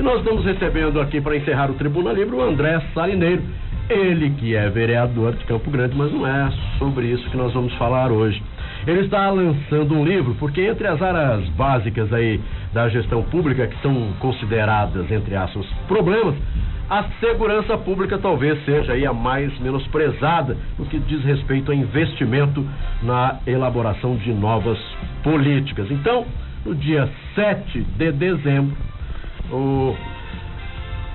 E nós estamos recebendo aqui para encerrar o Tribuna Livre o André Salineiro, ele que é vereador de Campo Grande, mas não é sobre isso que nós vamos falar hoje. Ele está lançando um livro, porque entre as áreas básicas aí da gestão pública, que são consideradas, entre aspas, problemas, a segurança pública talvez seja aí a mais menosprezada no que diz respeito a investimento na elaboração de novas políticas. Então, no dia 7 de dezembro, o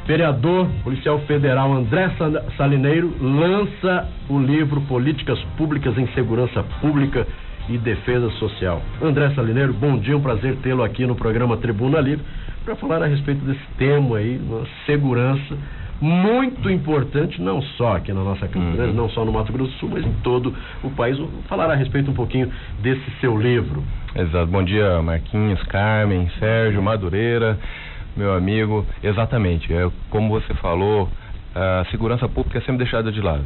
vereador policial federal André Salineiro lança o livro Políticas Públicas em Segurança Pública e Defesa Social. André Salineiro, bom dia, um prazer tê-lo aqui no programa Tribuna Livre para falar a respeito desse tema aí, uma segurança muito importante, não só aqui na nossa Campo uhum. não só no Mato Grosso do Sul, mas em todo o país. Vou falar a respeito um pouquinho desse seu livro. Exato. Bom dia, Marquinhos, Carmen, Sérgio, Madureira, meu amigo. Exatamente. É, como você falou, a segurança pública é sempre deixada de lado.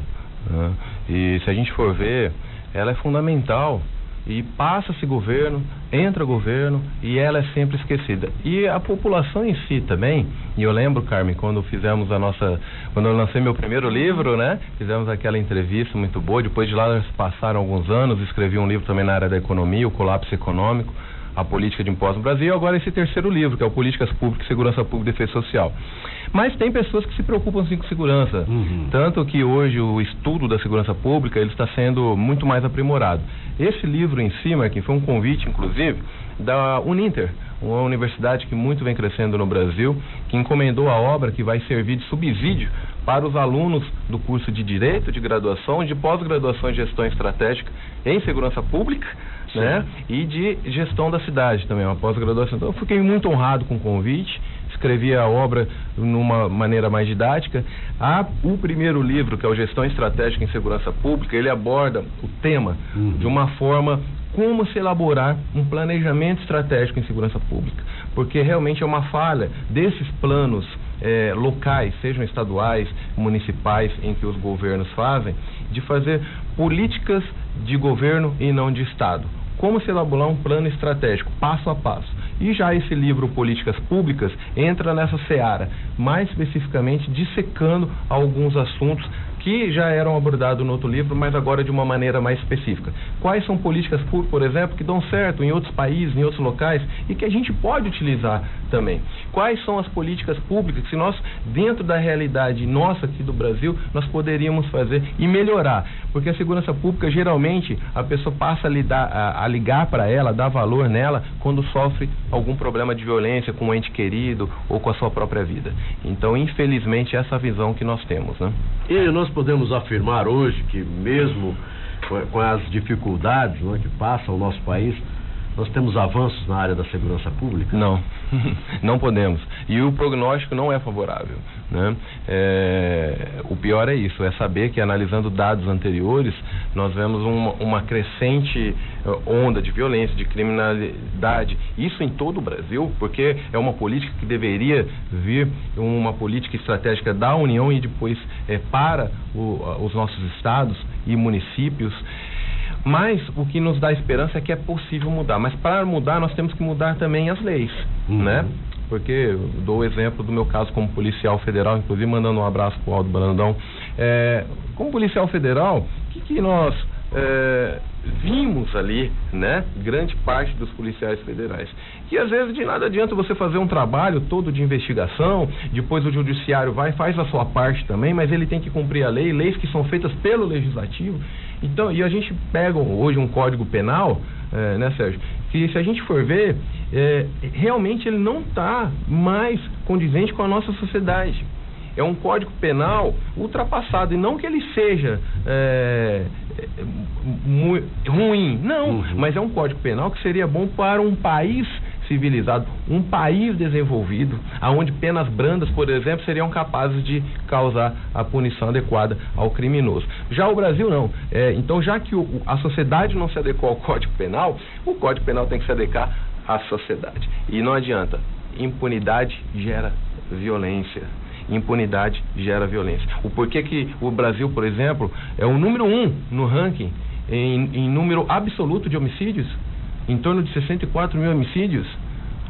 Né? E se a gente for ver, ela é fundamental e passa-se governo, entra governo e ela é sempre esquecida. E a população em si também, e eu lembro, Carmen, quando fizemos a nossa, quando eu lancei meu primeiro livro, né? Fizemos aquela entrevista muito boa, depois de lá passaram alguns anos, escrevi um livro também na área da economia, o colapso econômico a política de impostos no Brasil, agora esse terceiro livro, que é o Políticas Públicas, Segurança Pública e Defesa Social. Mas tem pessoas que se preocupam sim com segurança, uhum. tanto que hoje o estudo da segurança pública ele está sendo muito mais aprimorado. Esse livro em si, Marquinhos, foi um convite, inclusive, da Uninter, uma universidade que muito vem crescendo no Brasil, que encomendou a obra que vai servir de subsídio para os alunos do curso de Direito, de graduação, de pós-graduação em Gestão Estratégica em Segurança Pública, né? E de Gestão da Cidade também, uma pós-graduação. Então, eu fiquei muito honrado com o convite, escrevi a obra numa maneira mais didática. A, o primeiro livro, que é o Gestão Estratégica em Segurança Pública, ele aborda o tema uhum. de uma forma como se elaborar um planejamento estratégico em segurança pública, porque realmente é uma falha desses planos é, locais, sejam estaduais, municipais, em que os governos fazem, de fazer políticas de governo e não de Estado. Como se elaborar um plano estratégico, passo a passo. E já esse livro Políticas Públicas entra nessa seara, mais especificamente dissecando alguns assuntos que já eram abordados no outro livro, mas agora de uma maneira mais específica. Quais são políticas públicas, por exemplo, que dão certo em outros países, em outros locais e que a gente pode utilizar também? Quais são as políticas públicas que nós, dentro da realidade nossa aqui do Brasil, nós poderíamos fazer e melhorar? Porque a segurança pública, geralmente, a pessoa passa a, lidar, a, a ligar para ela, dar valor nela, quando sofre algum problema de violência com um ente querido ou com a sua própria vida. Então, infelizmente, essa é a visão que nós temos, né? E nós nós podemos afirmar hoje que, mesmo com as dificuldades né, que passa o nosso país, nós temos avanços na área da segurança pública? Não, não podemos. E o prognóstico não é favorável. Né? É, o pior é isso, é saber que analisando dados anteriores, nós vemos uma, uma crescente eh, onda de violência, de criminalidade, isso em todo o Brasil, porque é uma política que deveria vir uma política estratégica da União e depois é, para o, os nossos estados e municípios. Mas o que nos dá esperança é que é possível mudar. Mas para mudar, nós temos que mudar também as leis, uhum. né? Porque eu dou o exemplo do meu caso como policial federal, inclusive mandando um abraço para o Aldo Brandão. É, como policial federal, o que, que nós é, vimos ali, né, grande parte dos policiais federais. Que às vezes de nada adianta você fazer um trabalho todo de investigação, depois o judiciário vai faz a sua parte também, mas ele tem que cumprir a lei, leis que são feitas pelo legislativo. Então, e a gente pega hoje um código penal, é, né, Sérgio? Que se a gente for ver, é, realmente ele não está mais condizente com a nossa sociedade é um código penal ultrapassado e não que ele seja é, ruim, não, uhum. mas é um código penal que seria bom para um país civilizado, um país desenvolvido, aonde penas brandas, por exemplo, seriam capazes de causar a punição adequada ao criminoso. Já o Brasil não. É, então, já que o, a sociedade não se adequou ao Código Penal, o Código Penal tem que se adequar à sociedade. E não adianta. Impunidade gera violência impunidade gera violência. O porquê que o Brasil, por exemplo, é o número um no ranking em, em número absoluto de homicídios, em torno de 64 mil homicídios.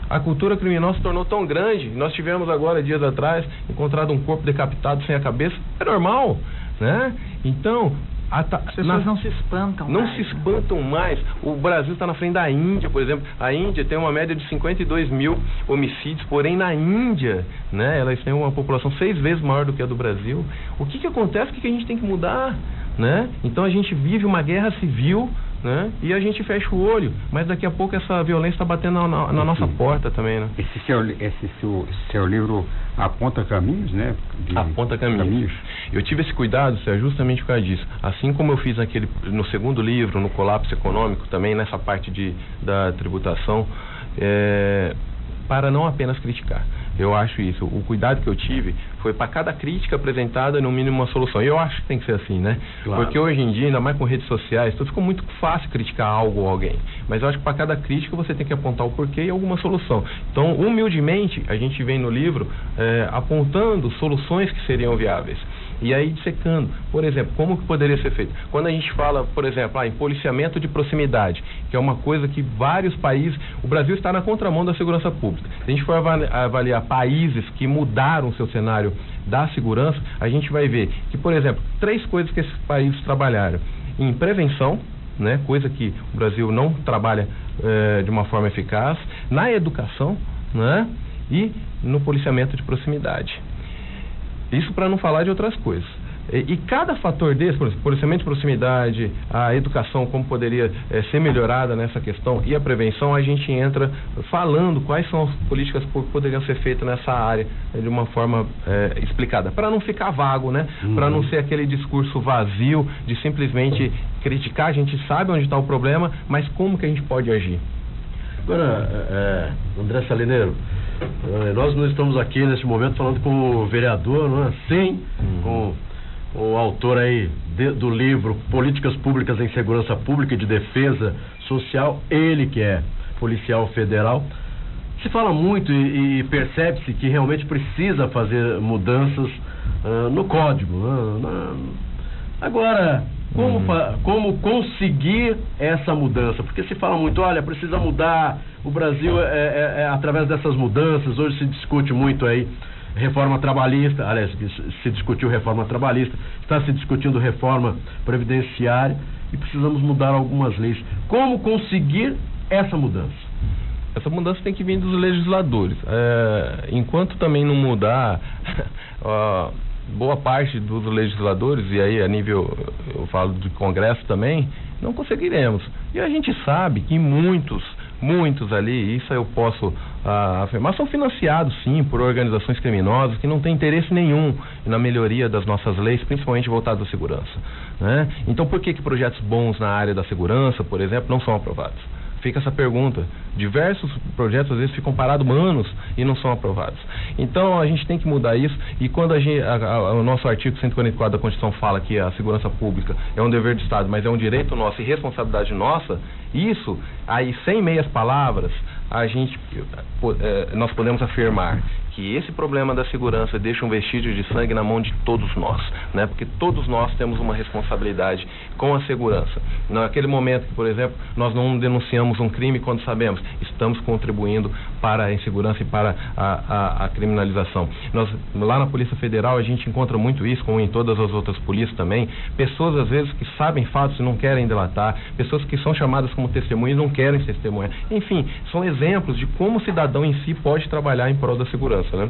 A cultura criminosa se tornou tão grande. Nós tivemos agora, dias atrás, encontrado um corpo decapitado sem a cabeça. É normal, né? Então, as pessoas na, não se espantam não mais. se espantam mais. O Brasil está na frente da Índia, por exemplo. A Índia tem uma média de 52 mil homicídios, porém na Índia, né, elas têm uma população seis vezes maior do que a do Brasil. O que, que acontece? O que, que a gente tem que mudar? Né? Então a gente vive uma guerra civil né? E a gente fecha o olho, mas daqui a pouco essa violência está batendo na, na, na nossa porta também, né? Esse seu, esse seu, seu livro aponta caminhos, né? De, aponta caminhos. caminhos. Eu tive esse cuidado, Sérgio, justamente por causa disso. Assim como eu fiz naquele, no segundo livro, no colapso econômico, também nessa parte de, da tributação, é, para não apenas criticar. Eu acho isso. O cuidado que eu tive foi para cada crítica apresentada, no mínimo, uma solução. E eu acho que tem que ser assim, né? Claro. Porque hoje em dia, ainda mais com redes sociais, tudo ficou muito fácil criticar algo ou alguém. Mas eu acho que para cada crítica você tem que apontar o porquê e alguma solução. Então, humildemente, a gente vem no livro é, apontando soluções que seriam viáveis e aí dissecando. Por exemplo, como que poderia ser feito? Quando a gente fala, por exemplo, ah, em policiamento de proximidade, que é uma coisa que vários países, o Brasil está na contramão da segurança pública. Se a gente for avaliar países que mudaram o seu cenário da segurança, a gente vai ver que, por exemplo, três coisas que esses países trabalharam em prevenção, né, coisa que o Brasil não trabalha eh, de uma forma eficaz, na educação, né, e no policiamento de proximidade. Isso para não falar de outras coisas. E, e, cada fator desse, por exemplo, policiamento de proximidade, a educação, como poderia é, ser melhorada nessa questão e a prevenção, a gente entra falando quais são as políticas que poderiam ser feitas nessa área né, de uma forma é, explicada, para não ficar vago, né? Uhum. Para não ser aquele discurso vazio de simplesmente criticar, a gente sabe onde está o problema, mas como que a gente pode agir? Agora, é, André Salineiro, nós não estamos aqui nesse momento falando com o vereador, não é? Sim, uhum. com o autor aí de, do livro Políticas Públicas em Segurança Pública e de Defesa Social, ele que é policial federal. Se fala muito e, e percebe-se que realmente precisa fazer mudanças uh, no código. Né? Agora, como, uhum. como conseguir essa mudança? Porque se fala muito, olha, precisa mudar, o Brasil é, é, é, através dessas mudanças, hoje se discute muito aí reforma trabalhista, aliás, se discutiu reforma trabalhista, está se discutindo reforma previdenciária e precisamos mudar algumas leis. Como conseguir essa mudança? Essa mudança tem que vir dos legisladores. É, enquanto também não mudar. boa parte dos legisladores, e aí a nível, eu falo de Congresso também, não conseguiremos. E a gente sabe que muitos, muitos ali, isso eu posso ah, afirmar, são financiados sim por organizações criminosas que não têm interesse nenhum na melhoria das nossas leis, principalmente voltadas à segurança. Né? Então por que, que projetos bons na área da segurança, por exemplo, não são aprovados? Fica essa pergunta. Diversos projetos às vezes ficam parados anos e não são aprovados. Então a gente tem que mudar isso e quando a gente, a, a, o nosso artigo 144 da Constituição fala que a segurança pública é um dever do Estado, mas é um direito nosso e responsabilidade nossa, isso aí sem meias palavras a gente é, nós podemos afirmar que esse problema da segurança deixa um vestígio de sangue na mão de todos nós, né? Porque todos nós temos uma responsabilidade com a segurança. Naquele momento, por exemplo, nós não denunciamos um crime quando sabemos, estamos contribuindo para a insegurança e para a, a, a criminalização. Nós, lá na Polícia Federal, a gente encontra muito isso, como em todas as outras polícias também, pessoas às vezes que sabem fatos e não querem delatar, pessoas que são chamadas como testemunhas e não querem testemunhar. Enfim, são exemplos de como o cidadão em si pode trabalhar em prol da segurança, né?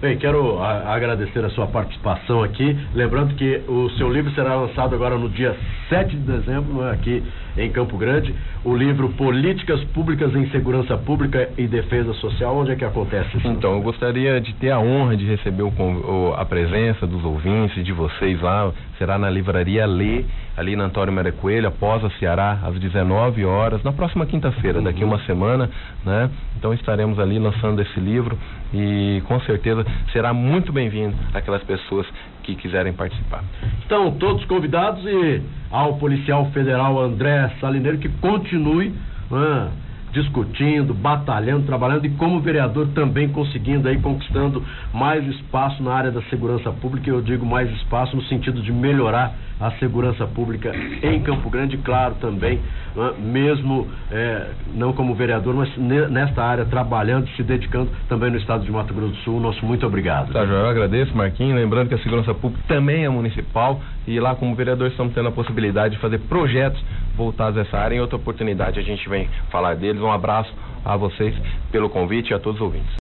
Bem, quero a, agradecer a sua participação aqui. Lembrando que o seu livro será lançado agora no dia 7 de dezembro, é? aqui em Campo Grande. O livro Políticas Públicas em Segurança Pública e Defesa Social. Onde é que acontece isso? Então, eu gostaria de ter a honra de receber o, o, a presença dos ouvintes, de vocês lá. Será na livraria Lê, ali na Antônio Maria Coelho, após a Ceará, às 19 horas, na próxima quinta-feira, daqui uma semana, né? Então estaremos ali lançando esse livro e com certeza será muito bem-vindo aquelas pessoas que quiserem participar. Estão todos convidados e ao policial federal André Salineiro que continue né, discutindo, batalhando, trabalhando e como vereador também conseguindo aí conquistando mais espaço na área da segurança pública. Eu digo mais espaço no sentido de melhorar a segurança pública em Campo Grande, claro também, né, mesmo é, não como vereador, mas nesta área trabalhando, se dedicando também no estado de Mato Grosso do Sul. Nosso muito obrigado. Tá, eu agradeço, Marquinhos. Lembrando que a segurança pública também é municipal e lá como vereador estamos tendo a possibilidade de fazer projetos voltados a essa área. Em outra oportunidade a gente vem falar deles. Um abraço a vocês pelo convite e a todos os ouvintes.